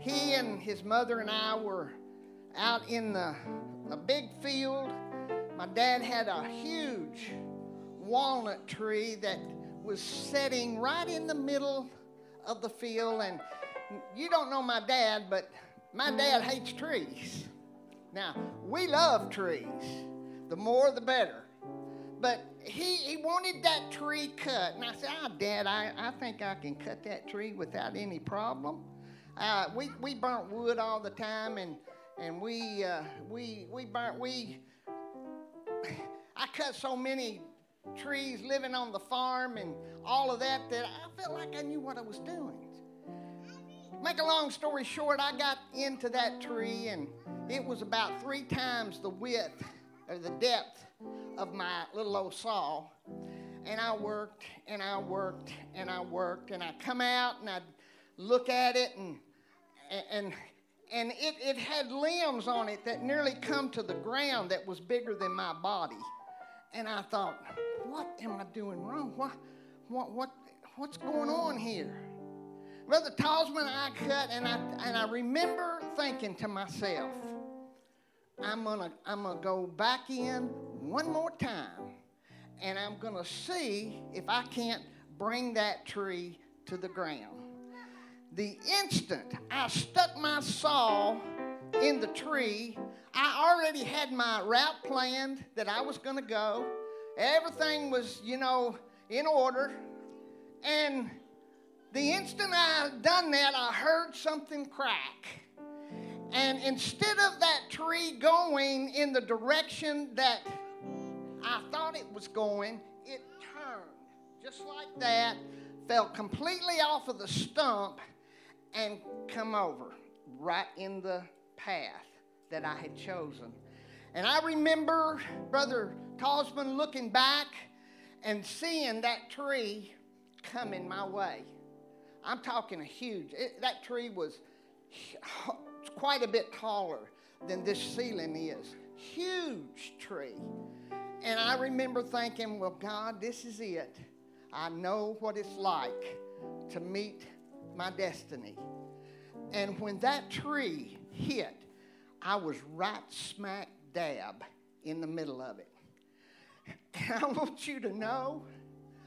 he and his mother and I were out in the, the big field. My dad had a huge walnut tree that was setting right in the middle of the field. And you don't know my dad, but my dad hates trees. Now, we love trees. The more, the better. But he, he wanted that tree cut. And I said, Ah, Dad, I, I think I can cut that tree without any problem. Uh, we, we burnt wood all the time, and, and we, uh, we, we burnt, we, I cut so many trees living on the farm and all of that that I felt like I knew what I was doing. Make a long story short, I got into that tree and it was about three times the width or the depth of my little old saw. And I worked and I worked and I worked and I come out and I'd look at it and and and it, it had limbs on it that nearly come to the ground that was bigger than my body. And I thought, what am I doing wrong? What, what, what, what's going on here? Brother Tosman, I cut, and I, and I remember thinking to myself, I'm gonna, I'm gonna go back in one more time, and I'm gonna see if I can't bring that tree to the ground. The instant I stuck my saw in the tree, I already had my route planned that I was gonna go. Everything was, you know, in order. And the instant I done that, I heard something crack. And instead of that tree going in the direction that I thought it was going, it turned just like that, fell completely off of the stump, and come over right in the path that I had chosen. And I remember Brother Tosman looking back and seeing that tree coming my way. I'm talking a huge, it, that tree was quite a bit taller than this ceiling is. Huge tree. And I remember thinking, well, God, this is it. I know what it's like to meet my destiny. And when that tree hit, I was right smack dab in the middle of it. And I want you to know,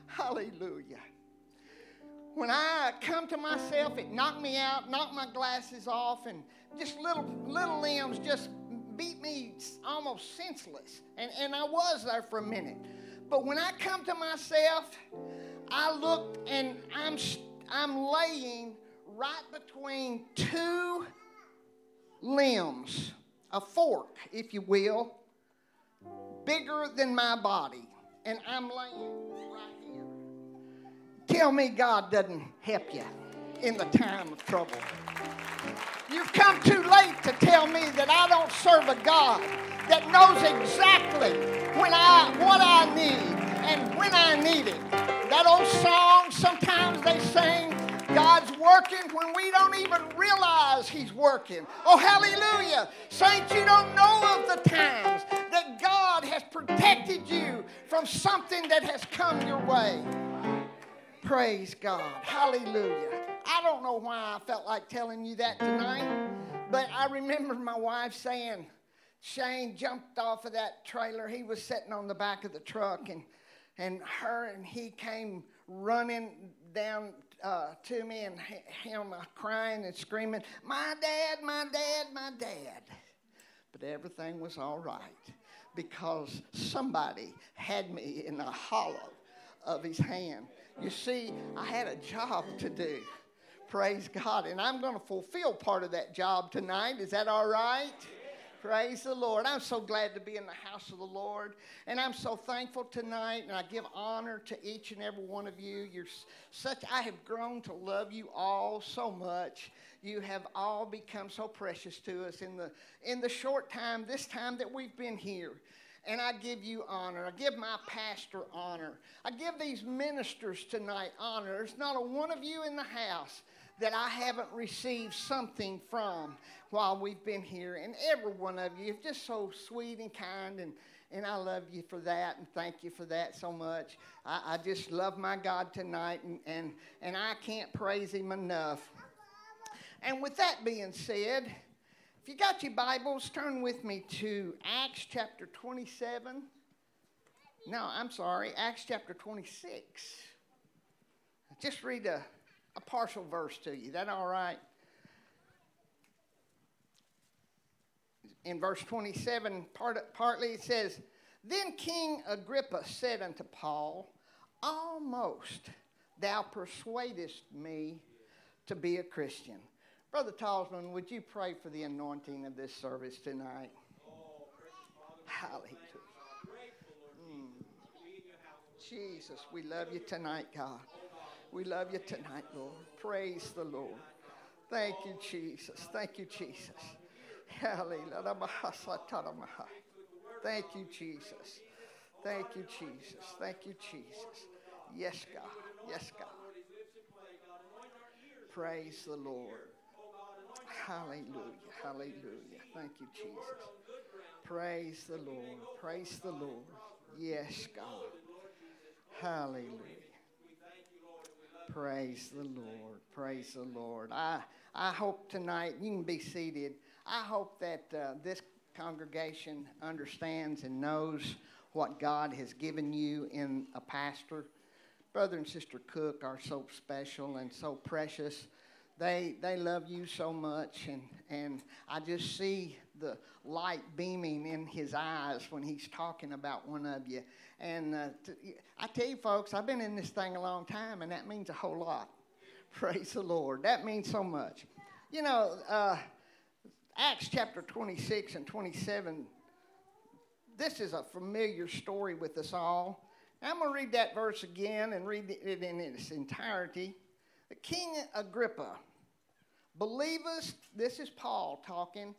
hallelujah. When I come to myself, it knocked me out, knocked my glasses off, and just little little limbs just beat me almost senseless. And, and I was there for a minute. But when I come to myself, I looked and I'm, I'm laying right between two limbs, a fork, if you will, bigger than my body. And I'm laying right here. Tell me God doesn't help you in the time of trouble. You've come too late to tell me that I don't serve a God that knows exactly when I what I need and when I need it. That old song sometimes they sing God's working when we don't even realize He's working. Oh, hallelujah. Saints, you don't know of the times that God has protected you from something that has come your way. Praise God. Hallelujah. I don't know why I felt like telling you that tonight, but I remember my wife saying, Shane jumped off of that trailer. He was sitting on the back of the truck, and, and her and he came running down uh, to me and him uh, crying and screaming, My dad, my dad, my dad. But everything was all right because somebody had me in the hollow of his hand. You see, I had a job to do. Praise God. And I'm going to fulfill part of that job tonight. Is that all right? Praise the Lord. I'm so glad to be in the house of the Lord. And I'm so thankful tonight. And I give honor to each and every one of you. You're such, I have grown to love you all so much. You have all become so precious to us in the, in the short time, this time that we've been here. And I give you honor. I give my pastor honor. I give these ministers tonight honor. There's not a one of you in the house that I haven't received something from while we've been here. And every one of you is just so sweet and kind, and, and I love you for that, and thank you for that so much. I, I just love my God tonight, and, and, and I can't praise Him enough. And with that being said, if you got your Bibles, turn with me to Acts chapter 27. No, I'm sorry, Acts chapter 26. Just read a, a partial verse to you. That all right? In verse 27, part, partly it says, Then King Agrippa said unto Paul, Almost thou persuadest me to be a Christian. Brother Talsman, would you pray for the anointing of this service tonight? Hallelujah. Mm. Jesus, we love you tonight, God. We love you tonight, Lord. Praise the Lord. Thank you, Jesus. Thank you, Jesus. Hallelujah. Thank you, Jesus. Thank you, Jesus. Thank you, Jesus. Yes, God. Yes, God. Praise the Lord. Hallelujah. Hallelujah. Thank you, Jesus. Praise the Lord. Praise the Lord. Yes, God. Hallelujah. Praise the Lord. Praise the Lord. I, I hope tonight, you can be seated. I hope that uh, this congregation understands and knows what God has given you in a pastor. Brother and Sister Cook are so special and so precious they they love you so much and and I just see the light beaming in his eyes when he's talking about one of you. And uh, tell you folks I've been in this thing a long time and that means a whole lot. Praise the Lord. That means so much. You know uh, Acts chapter 26 and 27 this is a familiar story with us all. I'm going to read that verse again and read it in its entirety. King Agrippa, believest, this is Paul talking.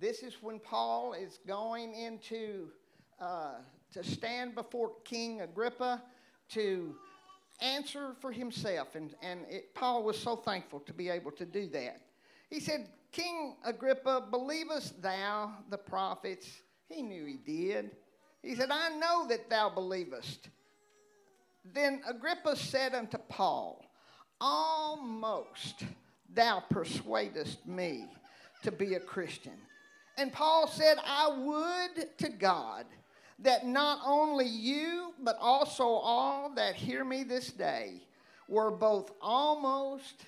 This is when Paul is going into uh, to stand before King Agrippa to answer for himself. And, and it, Paul was so thankful to be able to do that. He said, King Agrippa, believest thou the prophets? He knew he did. He said, I know that thou believest. Then Agrippa said unto Paul, almost thou persuadest me to be a Christian. And Paul said, I would to God that not only you, but also all that hear me this day were both almost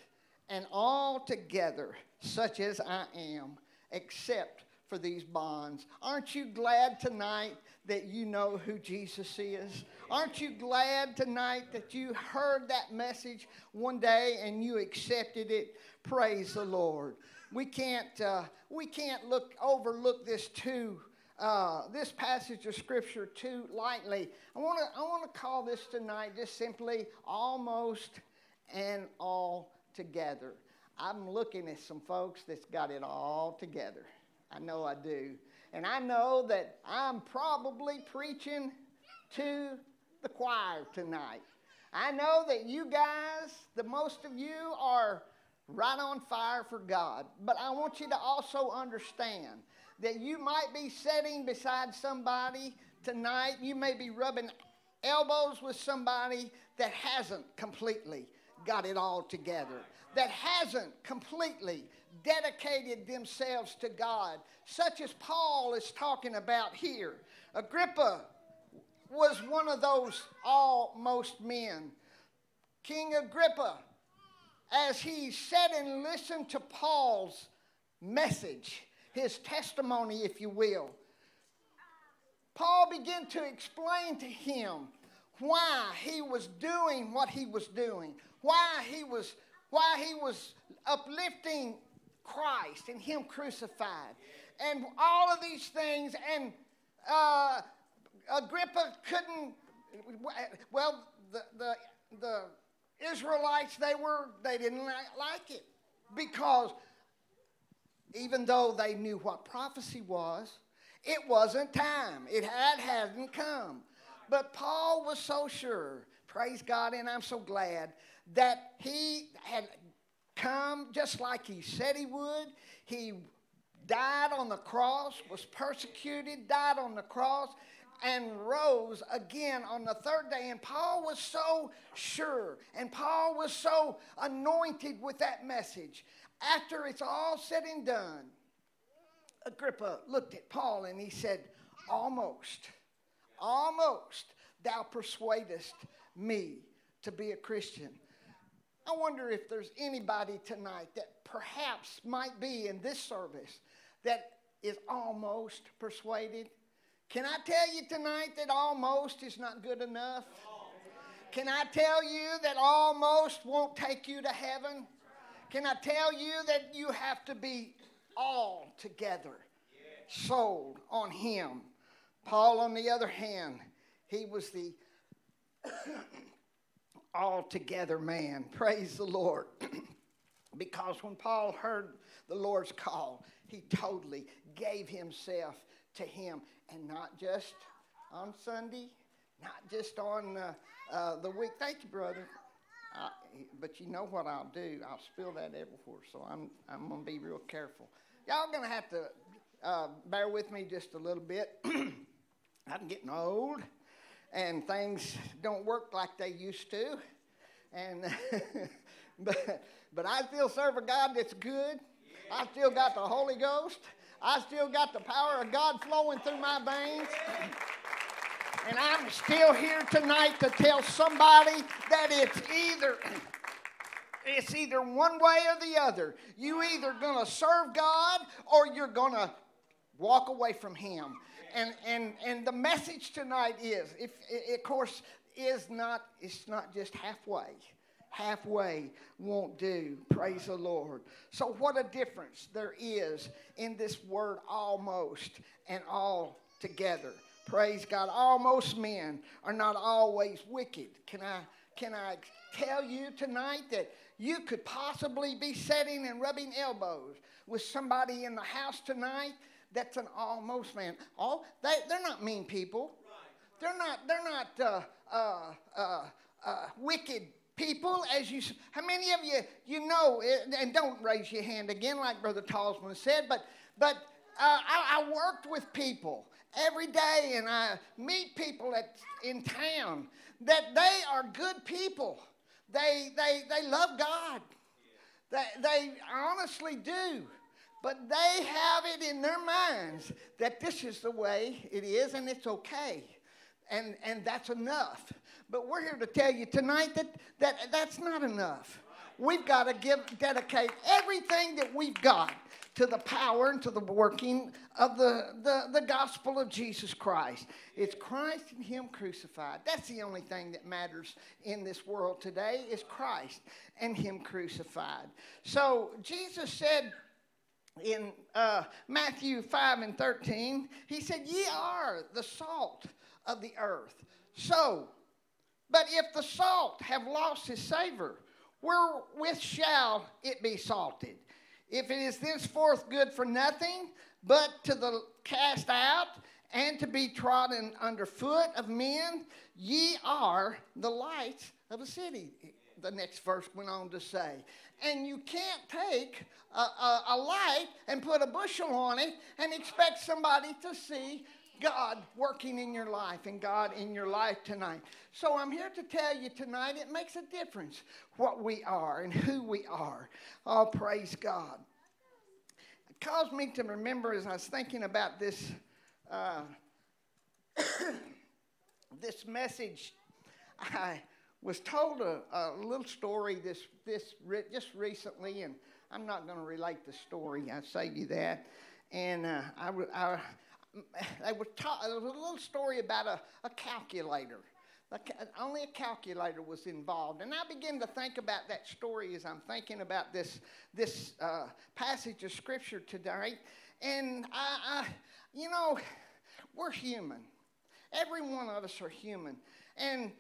and altogether such as I am, except for these bonds. Aren't you glad tonight that you know who Jesus is? Aren't you glad tonight that you heard that message one day and you accepted it? Praise the Lord. We can't, uh, we can't look overlook this too. Uh, this passage of scripture too lightly. I want to I want to call this tonight just simply almost and all together. I'm looking at some folks that's got it all together. I know I do. And I know that I'm probably preaching to the choir tonight. I know that you guys, the most of you, are right on fire for God. But I want you to also understand that you might be sitting beside somebody tonight. You may be rubbing elbows with somebody that hasn't completely got it all together, that hasn't completely dedicated themselves to God, such as Paul is talking about here. Agrippa was one of those almost men. King Agrippa, as he sat and listened to Paul's message, his testimony, if you will, Paul began to explain to him why he was doing what he was doing, why he was, why he was uplifting Christ and Him crucified, and all of these things. And uh, Agrippa couldn't. Well, the the the Israelites they were they didn't like it because even though they knew what prophecy was, it wasn't time. It had hadn't come. But Paul was so sure, praise God, and I'm so glad that he had come just like he said he would. He died on the cross, was persecuted, died on the cross, and rose again on the third day. And Paul was so sure, and Paul was so anointed with that message. after it's all said and done, Agrippa looked at Paul and he said, Almost, almost thou persuadest me to be a Christian. I wonder if there's anybody tonight that perhaps might be in this service that is almost persuaded. Can I tell you tonight that almost is not good enough? Can I tell you that almost won't take you to heaven? Can I tell you that you have to be all together sold on Him? Paul, on the other hand, he was the altogether man. Praise the Lord. because when Paul heard the Lord's call, he totally gave himself to him. And not just on Sunday, not just on uh, uh, the week. Thank you, brother. I, but you know what I'll do? I'll spill that everywhere. So I'm, I'm going to be real careful. Y'all going to have to uh, bear with me just a little bit. I'm getting old, and things don't work like they used to. And but but I still serve a God that's good. I still got the Holy Ghost. I still got the power of God flowing through my veins. And I'm still here tonight to tell somebody that it's either it's either one way or the other. You either going to serve God or you're going to walk away from him. And and and the message tonight is if of course is not it's not just halfway halfway won't do. Praise the Lord. So, what a difference there is in this word almost and all together. Praise God. Almost men are not always wicked. Can I, can I tell you tonight that you could possibly be sitting and rubbing elbows with somebody in the house tonight that's an almost man? All, they, they're not mean people. They're not, they're not uh, uh, uh, uh wicked people as you how many of you you know and don't raise your hand again like brother Talsman said but but uh, I, I, worked with people every day and I meet people at, in town that they are good people. They they they love God. They, they honestly do. But they have it in their minds that this is the way it is and it's okay. And and that's enough but we're here to tell you tonight that, that that's not enough. We've got to give, dedicate everything that we've got to the power and to the working of the, the, the gospel of Jesus Christ. It's Christ and Him crucified. That's the only thing that matters in this world today is Christ and Him crucified. So Jesus said in uh, Matthew 5 and 13, He said, Ye are the salt of the earth. So but if the salt have lost his savor, wherewith shall it be salted? If it is thenceforth good for nothing, but to the cast out and to be trodden under foot of men, ye are the lights of a city. The next verse went on to say. And you can't take a, a, a light and put a bushel on it and expect somebody to see God working in your life and God in your life tonight. So I'm here to tell you tonight it makes a difference what we are and who we are. Oh, praise God. It caused me to remember as I was thinking about this. Uh, this message, I was told a, a, little story this, this just recently, and I'm not going to relate the story. I say you that. And uh, I, I, they were taught, there was a little story about a, a calculator. A, only a calculator was involved. And I begin to think about that story as I'm thinking about this, this uh, passage of Scripture today. And I, I, you know, we're human. Every one of us are human. And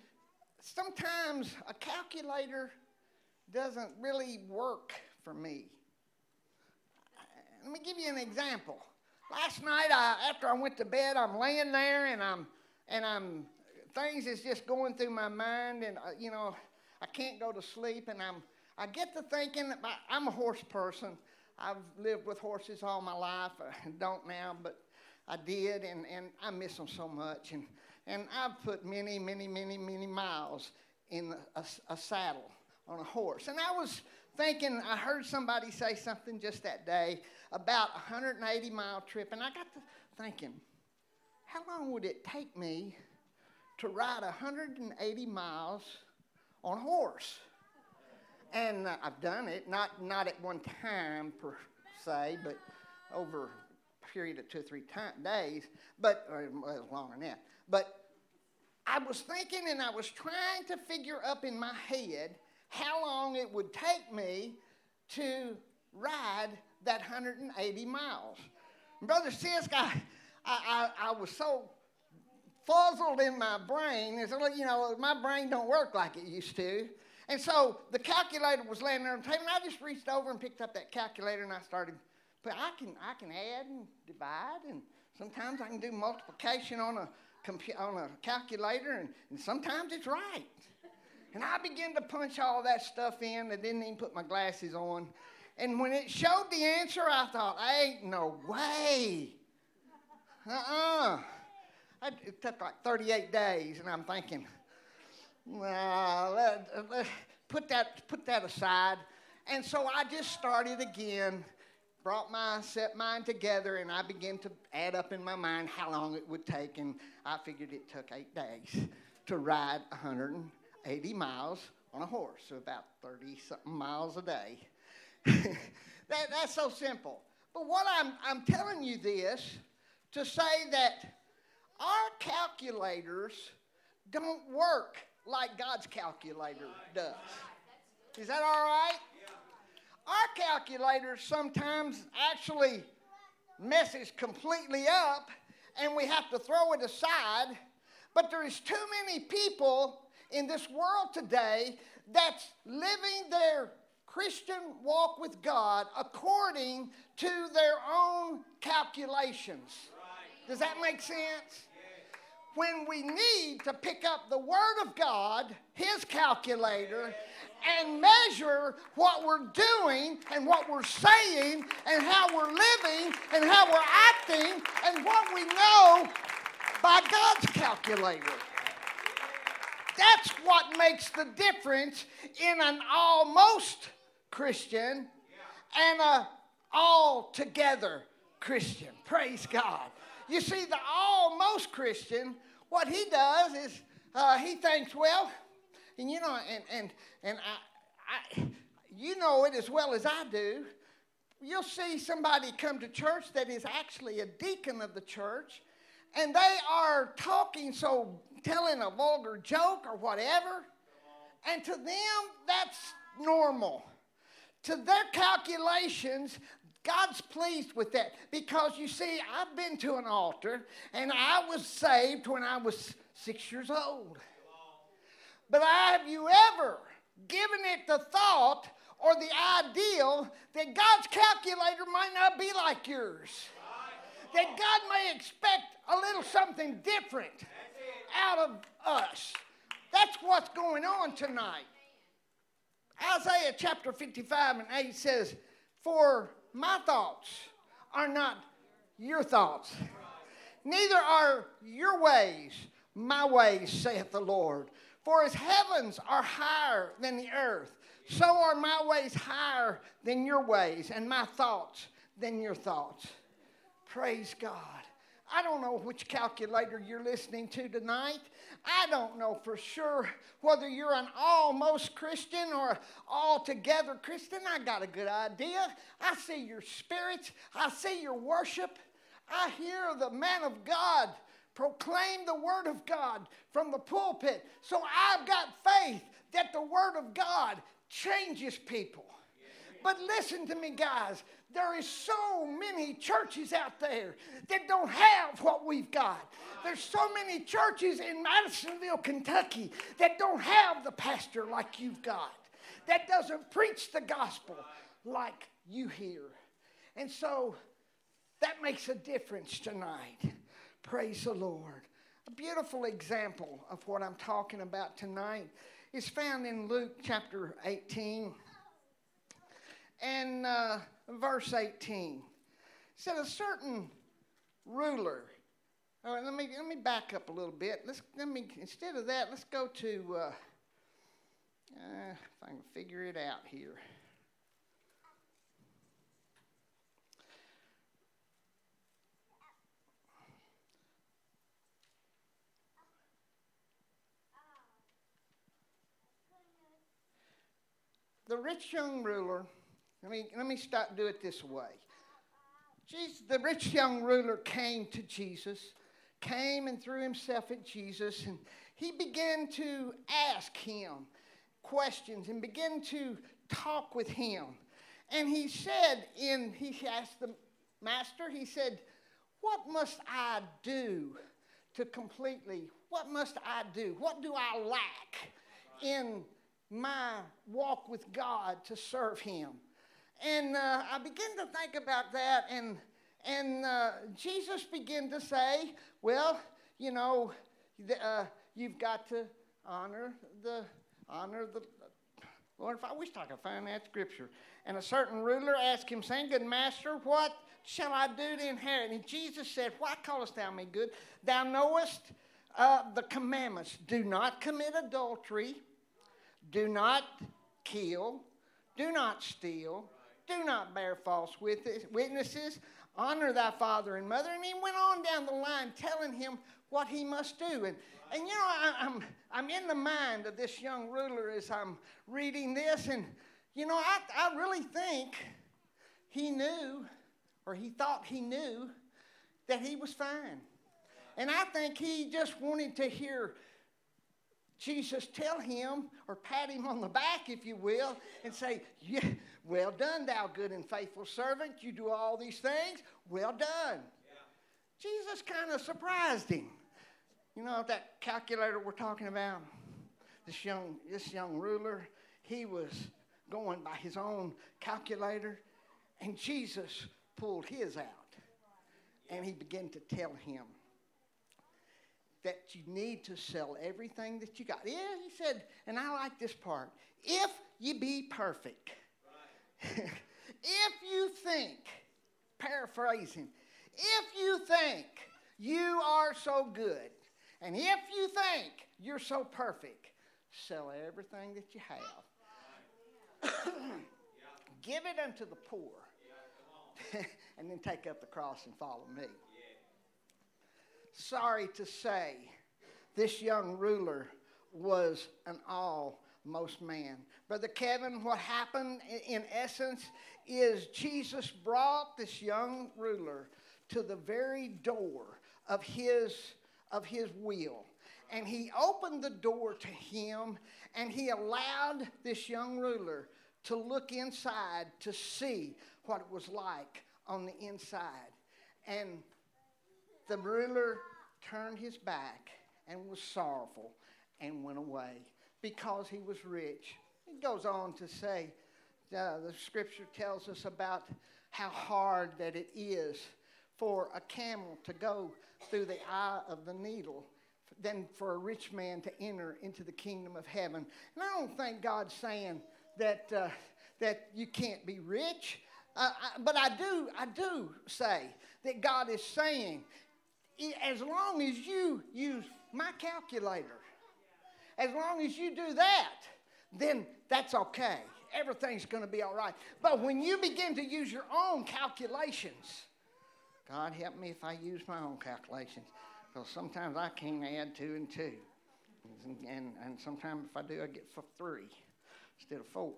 sometimes a calculator doesn't really work for me. Let me give you an example. Last night, I, after I went to bed, I'm laying there and I'm and I'm things is just going through my mind, and uh, you know, I can't go to sleep, and I'm I get to thinking about, I'm a horse person. I've lived with horses all my life. I don't now, but I did, and, and I miss them so much. And, and I've put many, many, many, many miles in a, a saddle on a horse. And I was thinking, I heard somebody say something just that day about a 180 mile trip, and I got to thinking, how long would it take me to ride 180 miles on a horse? And uh, I've done it, not, not at one time per se, but over a period of two or three time, days, but or, well, longer than that. But I was thinking and I was trying to figure up in my head how long it would take me to ride that 180 miles. Brother Sisk, I, I, I, I was so fuzzled in my brain. It's like, you know, my brain don't work like it used to. And so the calculator was laying there on the table, and I just reached over and picked up that calculator and I started. But I can I can add and divide, and sometimes I can do multiplication on a on a calculator, and, and sometimes it's right. And I began to punch all that stuff in. I didn't even put my glasses on. And when it showed the answer, I thought, ain't no way. Uh uh It took like 38 days, and I'm thinking, well, let, let, put, that, put that aside. And so I just started again, brought my set mind together, and I began to add up in my mind how long it would take. And I figured it took eight days to ride 180 miles on a horse, so about 30 something miles a day. that, that's so simple. But what I'm, I'm telling you this to say that our calculators don't work like God's calculator does. Is that all right? Our calculator sometimes actually messes completely up and we have to throw it aside. But there is too many people in this world today that's living their Christian walk with God according to their own calculations. Does that make sense? when we need to pick up the Word of God, His calculator, and measure what we're doing and what we're saying and how we're living and how we're acting and what we know by God's calculator. That's what makes the difference in an almost Christian and a altogether Christian. Praise God. You see, the almost Christian, what he does is uh, he thinks, well, and you know, and and and I, I, you know it as well as I do. You'll see somebody come to church that is actually a deacon of the church, and they are talking so, telling a vulgar joke or whatever, and to them that's normal. To their calculations, God's pleased with that because you see, I've been to an altar and I was saved when I was six years old. But have you ever given it the thought or the ideal that God's calculator might not be like yours? That God may expect a little something different out of us. That's what's going on tonight. Isaiah chapter 55 and 8 says, For my thoughts are not your thoughts, neither are your ways my ways, saith the Lord. For as heavens are higher than the earth, so are my ways higher than your ways, and my thoughts than your thoughts. Praise God. I don't know which calculator you're listening to tonight. I don't know for sure whether you're an almost Christian or altogether Christian. I got a good idea. I see your spirits, I see your worship. I hear the man of God proclaim the word of God from the pulpit. So I've got faith that the word of God changes people. But listen to me, guys. There is so many churches out there that don't have what we've got. There's so many churches in Madisonville, Kentucky that don't have the pastor like you've got. That doesn't preach the gospel like you hear. And so that makes a difference tonight. Praise the Lord. A beautiful example of what I'm talking about tonight is found in Luke chapter 18 and uh, verse 18. It said, A certain ruler. All right, let me, let me back up a little bit. Let's, let me, instead of that, let's go to, uh, uh if I can figure it out here. the rich young ruler let me, let me start, do it this way. Jesus, the rich young ruler came to Jesus, came and threw himself at Jesus, and he began to ask him questions and began to talk with him. And he said, in he asked the master, he said, What must I do to completely, what must I do? What do I lack in my walk with God to serve Him? And uh, I began to think about that, and, and uh, Jesus began to say, Well, you know, uh, you've got to honor the honor the Lord. If I wish I could find that scripture. And a certain ruler asked him, saying, Good master, what shall I do to inherit? And Jesus said, Why callest thou me good? Thou knowest uh, the commandments do not commit adultery, do not kill, do not steal, do not bear false witnesses, honor thy father and mother. And he went on down the line telling him what he must do. And, and you know, I, I'm, I'm in the mind of this young ruler as I'm reading this. And, you know, I, I really think he knew or he thought he knew that he was fine. And I think he just wanted to hear Jesus tell him or pat him on the back, if you will, and say, yeah, Well done, thou good and faithful servant. You do all these things. Well done. Yeah. Jesus kind of surprised him. You know, that calculator we're talking about, this young, this young ruler, he was going by his own calculator, and Jesus pulled his out. And he began to tell him that you need to sell everything that you got. Yeah, he said, and I like this part if you be perfect. If you think, paraphrasing, if you think you are so good, and if you think you're so perfect, sell everything that you have. Give it unto the poor and then take up the cross and follow me. Sorry to say, this young ruler was an almost man. Brother Kevin, what happened in essence is Jesus brought this young ruler to the very door of his, of his will. And he opened the door to him and he allowed this young ruler to look inside to see what it was like on the inside. And the ruler turned his back and was sorrowful and went away because he was rich. It goes on to say, uh, the scripture tells us about how hard that it is for a camel to go through the eye of the needle than for a rich man to enter into the kingdom of heaven. And I don't think God's saying that, uh, that you can't be rich. Uh, I, but I do, I do say that God is saying, as long as you use my calculator, as long as you do that, then that's okay. Everything's going to be all right. But when you begin to use your own calculations, God help me if I use my own calculations, because sometimes I can't add two and two. And, and, and sometimes if I do, I get three instead of four.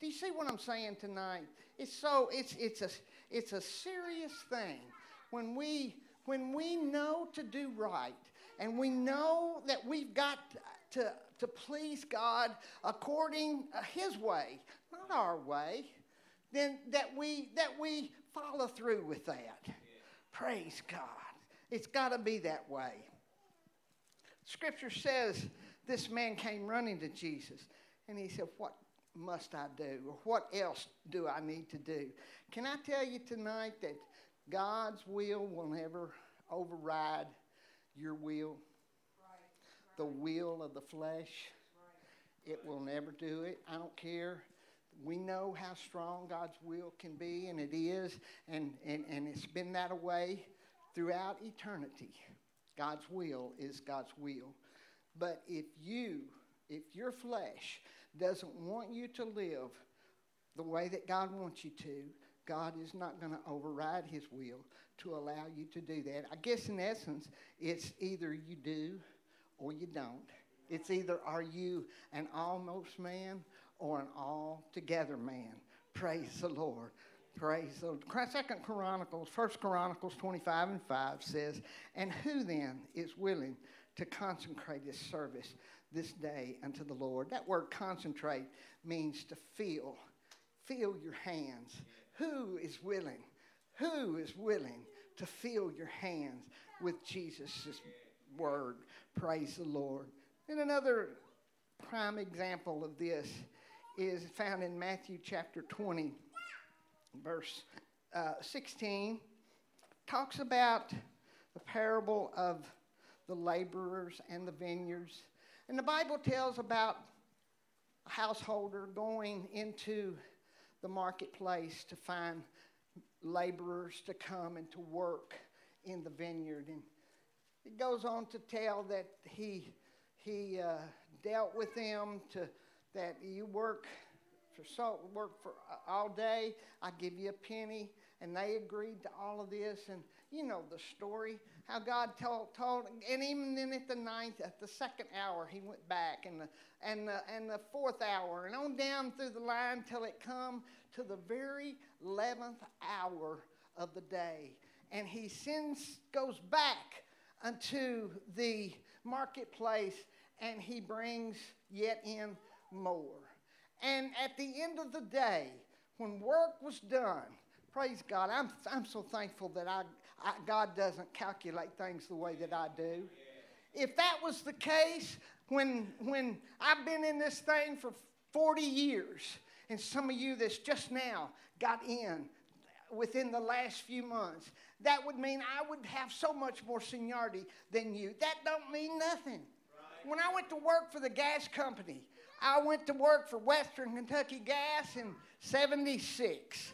Do you see what I'm saying tonight? It's so it's it's a it's a serious thing when we when we know to do right and we know that we've got to to please God according uh, His way, not our way, then that we that we follow through with that. Yeah. Praise God. It's got to be that way. Scripture says this man came running to Jesus and he said, What must I do? Or what else do I need to do? Can I tell you tonight that God's will will never override your will? The will of the flesh. It will never do it. I don't care. We know how strong God's will can be, and it is, and, and, and it's been that way throughout eternity. God's will is God's will. But if you, if your flesh doesn't want you to live the way that God wants you to, God is not going to override his will to allow you to do that. I guess in essence, it's either you do or you don't. It's either are you an almost man or an altogether man. Praise the Lord. Praise the Lord. Second Chronicles, First Chronicles 25 and 5 says, And who then is willing to consecrate his service this day unto the Lord? That word concentrate means to feel. Feel your hands. Who is willing? Who is willing to feel your hands with Jesus' word? Praise the Lord. And another prime example of this is found in Matthew chapter 20, verse uh, 16. Talks about the parable of the laborers and the vineyards. And the Bible tells about a householder going into the marketplace to find laborers to come and to work in the vineyard. And it goes on to tell that he, he uh, dealt with them to that you work for so work for uh, all day. I give you a penny, and they agreed to all of this. And you know the story how God told told, and even then at the ninth, at the second hour, he went back, and the and the and the fourth hour, and on down through the line till it come to the very eleventh hour of the day, and he sends goes back unto the marketplace, and he brings yet in more. And at the end of the day, when work was done, praise God, I'm, I'm so thankful that I, I, God doesn't calculate things the way that I do. If that was the case, when, when I've been in this thing for 40 years, and some of you that's just now got in within the last few months, that would mean I would have so much more seniority than you. That don't mean nothing. Right. When I went to work for the gas company, I went to work for Western Kentucky Gas in 76.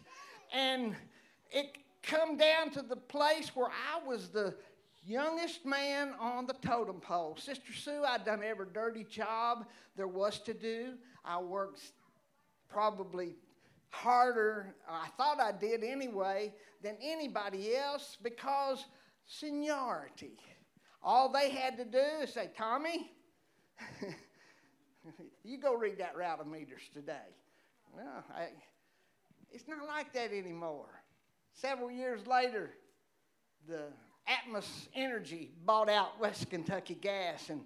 And it come down to the place where I was the youngest man on the totem pole. Sister Sue, I'd done every dirty job there was to do. I worked probably harder, uh, I thought I did anyway, than anybody else because seniority. All they had to do is say, Tommy, you go read that route of meters today. Well, I, it's not like that anymore. Several years later, the Atmos Energy bought out West Kentucky Gas, and,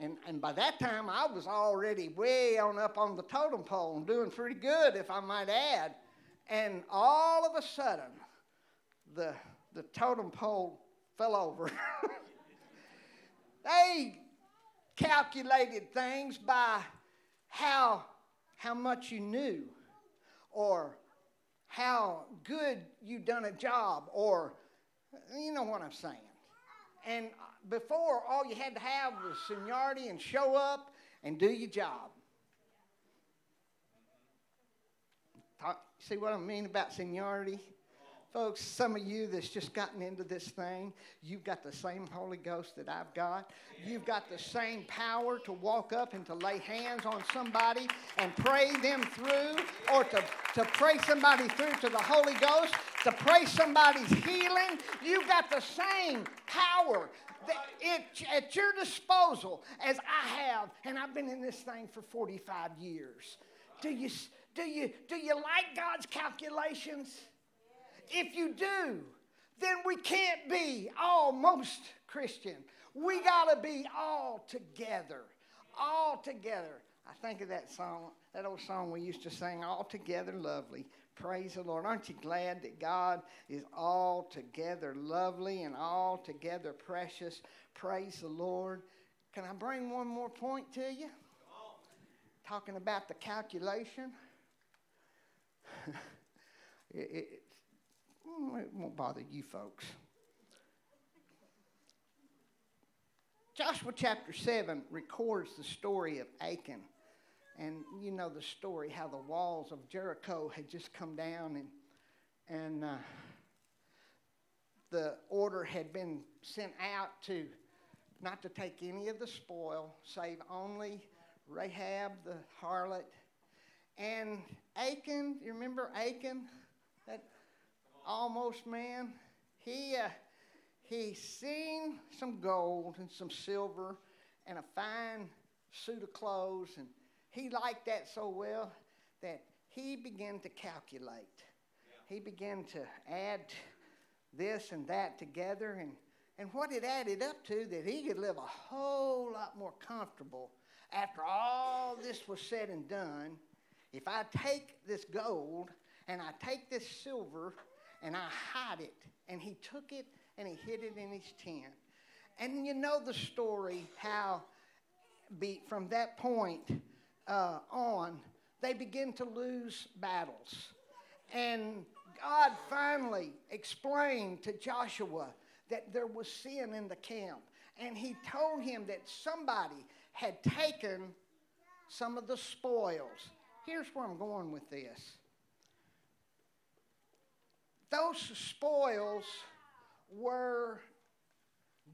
and, and by that time I was already way on up on the totem pole and doing pretty good, if I might add. And all of a sudden, the, the totem pole fell over. they calculated things by how, how much you knew or how good you done a job or you know what I'm saying. And before, all you had to have was seniority and show up and do your job. Talk, see what I mean about seniority? Folks, some of you that's just gotten into this thing, you've got the same Holy Ghost that I've got. You've got the same power to walk up and to lay hands on somebody and pray them through, or to, to pray somebody through to the Holy Ghost, to pray somebody's healing. You've got the same power at your disposal as I have, and I've been in this thing for 45 years. Do you, do you, do you like God's calculations? If you do, then we can't be almost Christian. We got to be all together. All together. I think of that song, that old song we used to sing, All Together Lovely. Praise the Lord. Aren't you glad that God is altogether lovely and altogether precious? Praise the Lord. Can I bring one more point to you? Talking about the calculation. it, it, Mm, it won't bother you folks. Joshua chapter 7 records the story of Achan. And you know the story how the walls of Jericho had just come down and, and uh, the order had been sent out to not to take any of the spoil, save only Rahab the harlot. And Achan, you remember Achan? That almost man, he, uh, he seen some gold and some silver and a fine suit of clothes, and he liked that so well that he began to calculate. He began to add this and that together, and, and what it added up to that he could live a whole lot more comfortable after all this was said and done. If I take this gold and I take this silver and I hide it, and he took it and he hid it in his tent. And you know the story how be, from that point uh, on, they begin to lose battles. And God finally explained to Joshua that there was sin in the camp. And he told him that somebody had taken some of the spoils. Here's where I'm going with this those spoils were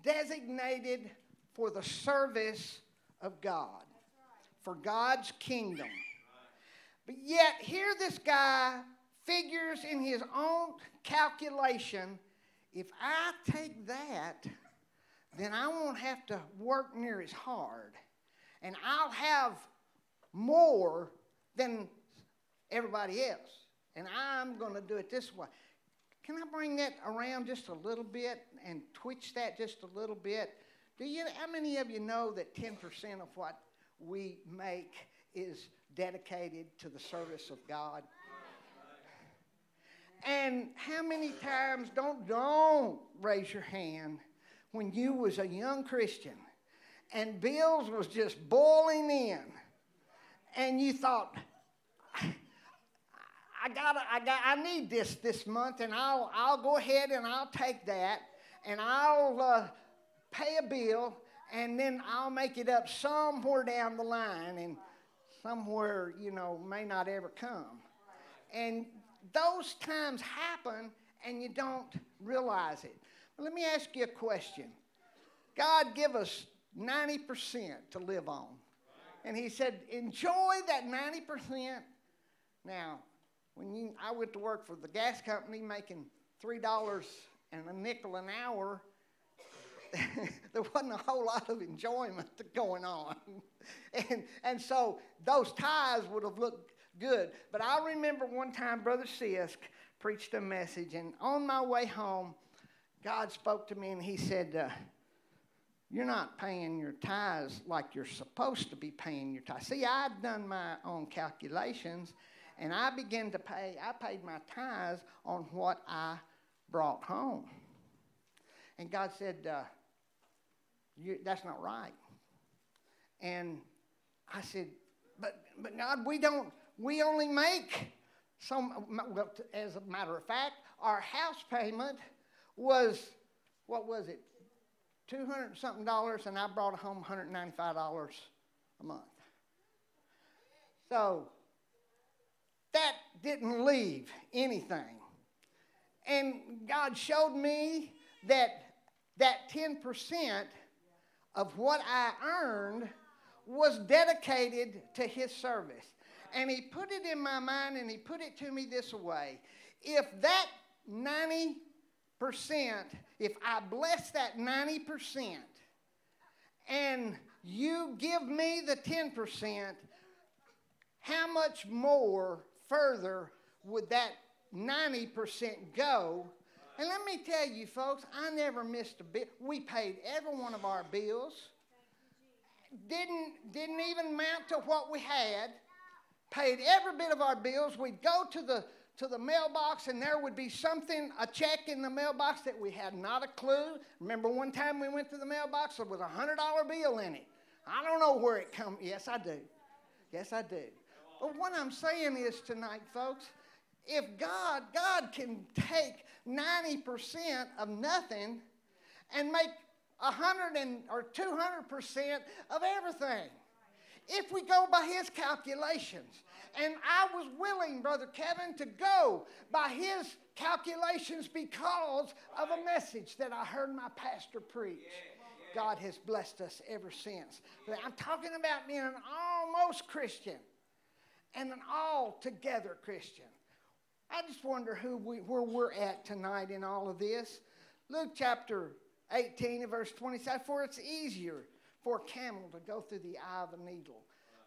designated for the service of God, for God's kingdom. But yet, here this guy figures in his own calculation if I take that, then I won't have to work near as hard. And I'll have more than everybody else. And I'm going to do it this way. Can I bring that around just a little bit and twitch that just a little bit? Do you, how many of you know that 10% of what we make is dedicated to the service of God? And how many times don't don't raise your hand when you was a young Christian and bills was just boiling in and you thought I got I got I need this this month and I'll I'll go ahead and I'll take that and I'll uh, pay a bill and then I'll make it up somewhere down the line and somewhere you know may not ever come. And those times happen and you don't realize it. let me ask you a question. God give us 90% to live on. And he said, enjoy that 90%. Now, when you, I went to work for the gas company making $3 and a nickel an hour, there wasn't a whole lot of enjoyment going on. and, and so those tithes would have looked good. But I remember one time Brother Sisk preached a message, and on my way home, God spoke to me and he said, uh, You're not paying your tithes like you're supposed to be paying your tithes. See, I'd done my own calculations, and I began to pay, I paid my tithes on what I brought home. And God said, uh, That's not right. And I said, but, but God, we don't, we only make some, well, as a matter of fact, our house payment was, what was it, 200 something dollars, and I brought home $195 a month. So that didn't leave anything. And God showed me that that 10% of what I earned was dedicated to His service. And he put it in my mind and he put it to me this way if that 90%, if I bless that 90%, and you give me the 10%, how much more further would that 90% go? And let me tell you, folks, I never missed a bit. We paid every one of our bills. Didn't, didn't even amount to what we had paid every bit of our bills. We'd go to the to the mailbox and there would be something, a check in the mailbox that we had not a clue. Remember one time we went to the mailbox, there was a hundred dollar bill in it. I don't know where it come. Yes, I do. Yes, I do. But what I'm saying is tonight, folks, if God, God can take 90% of nothing and make 100 and, or 200% of everything if we go by his calculations. And I was willing, Brother Kevin, to go by his calculations because of a message that I heard my pastor preach. God has blessed us ever since. I'm talking about being an almost Christian and an altogether Christian. I just wonder who we, where we're at tonight in all of this. Luke chapter 18 verse 27 For it's easier for a camel to go through the eye of a needle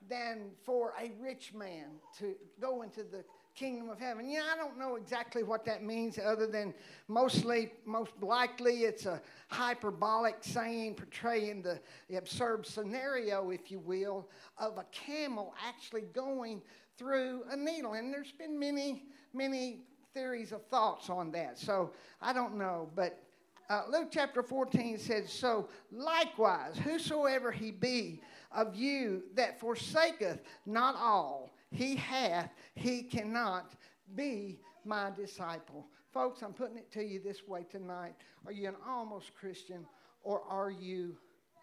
than for a rich man to go into the kingdom of heaven. Yeah, I don't know exactly what that means, other than mostly, most likely, it's a hyperbolic saying portraying the, the absurd scenario, if you will, of a camel actually going through a needle. And there's been many, many theories of thoughts on that. So I don't know, but. Uh, Luke chapter 14 says, So likewise, whosoever he be of you that forsaketh not all he hath, he cannot be my disciple. Folks, I'm putting it to you this way tonight. Are you an almost Christian or are you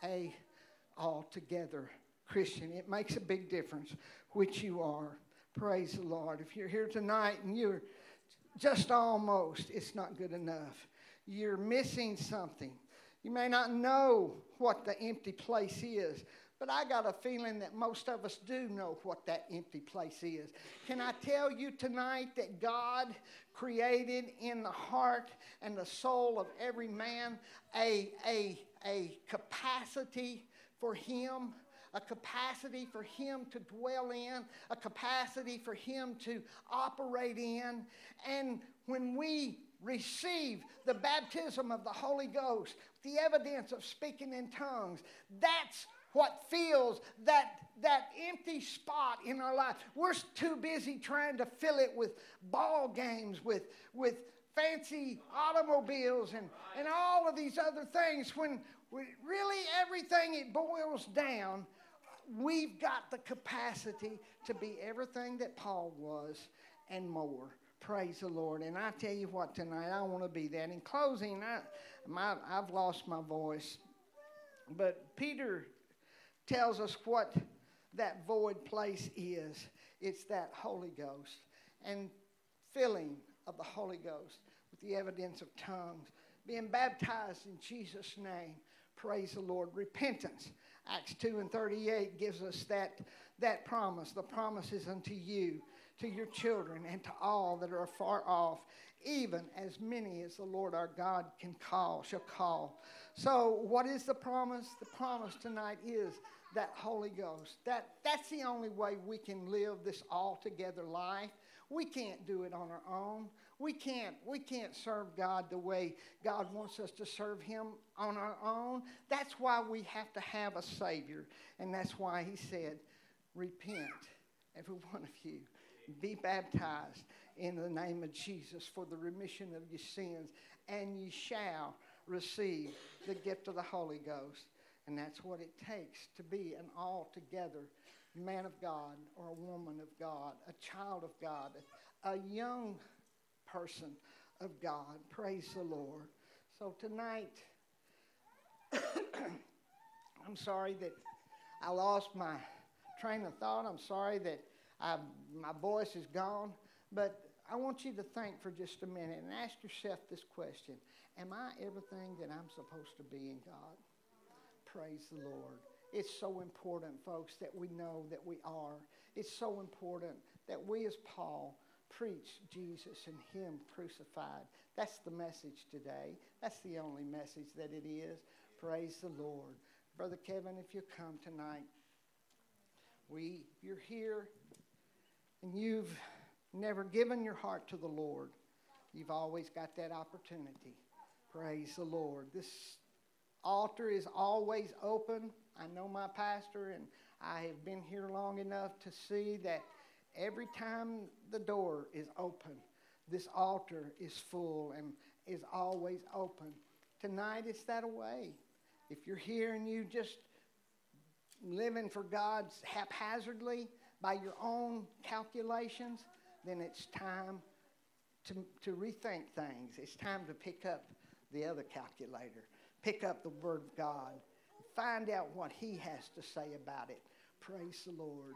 a altogether Christian? It makes a big difference which you are. Praise the Lord. If you're here tonight and you're just almost, it's not good enough. You're missing something. You may not know what the empty place is, but I got a feeling that most of us do know what that empty place is. Can I tell you tonight that God created in the heart and the soul of every man a, a, a capacity for Him? A capacity for him to dwell in, a capacity for him to operate in. And when we receive the baptism of the Holy Ghost, the evidence of speaking in tongues, that's what fills that, that empty spot in our life. We're too busy trying to fill it with ball games, with, with fancy automobiles, and, and all of these other things when we, really everything it boils down. We've got the capacity to be everything that Paul was and more. Praise the Lord. And I tell you what, tonight I want to be that. In closing, I, my, I've lost my voice. But Peter tells us what that void place is it's that Holy Ghost and filling of the Holy Ghost with the evidence of tongues, being baptized in Jesus' name. Praise the Lord. Repentance. Acts 2 and 38 gives us that, that promise. The promise is unto you, to your children, and to all that are far off, even as many as the Lord our God can call, shall call. So, what is the promise? The promise tonight is that Holy Ghost. That, that's the only way we can live this all together life. We can't do it on our own. We can't, we can't serve God the way God wants us to serve Him on our own. That's why we have to have a Savior. And that's why He said, Repent, every one of you. Be baptized in the name of Jesus for the remission of your sins, and ye shall receive the gift of the Holy Ghost. And that's what it takes to be an altogether man of God or a woman of God, a child of God, a young person of God. Praise the Lord. So tonight, I'm sorry that I lost my train of thought. I'm sorry that I, my voice is gone. But I want you to think for just a minute and ask yourself this question Am I everything that I'm supposed to be in God? Praise the Lord. It's so important, folks, that we know that we are. It's so important that we, as Paul, preach Jesus and Him crucified. That's the message today. That's the only message that it is. Praise the Lord. Brother Kevin, if you come tonight, we, you're here and you've never given your heart to the Lord, you've always got that opportunity. Praise the Lord. This altar is always open. I know my pastor, and I have been here long enough to see that every time the door is open, this altar is full and is always open. Tonight, it's that way. If you're here and you just living for God haphazardly by your own calculations, then it's time to, to rethink things. It's time to pick up the other calculator pick up the Word of God, find out what He has to say about it. Praise the Lord.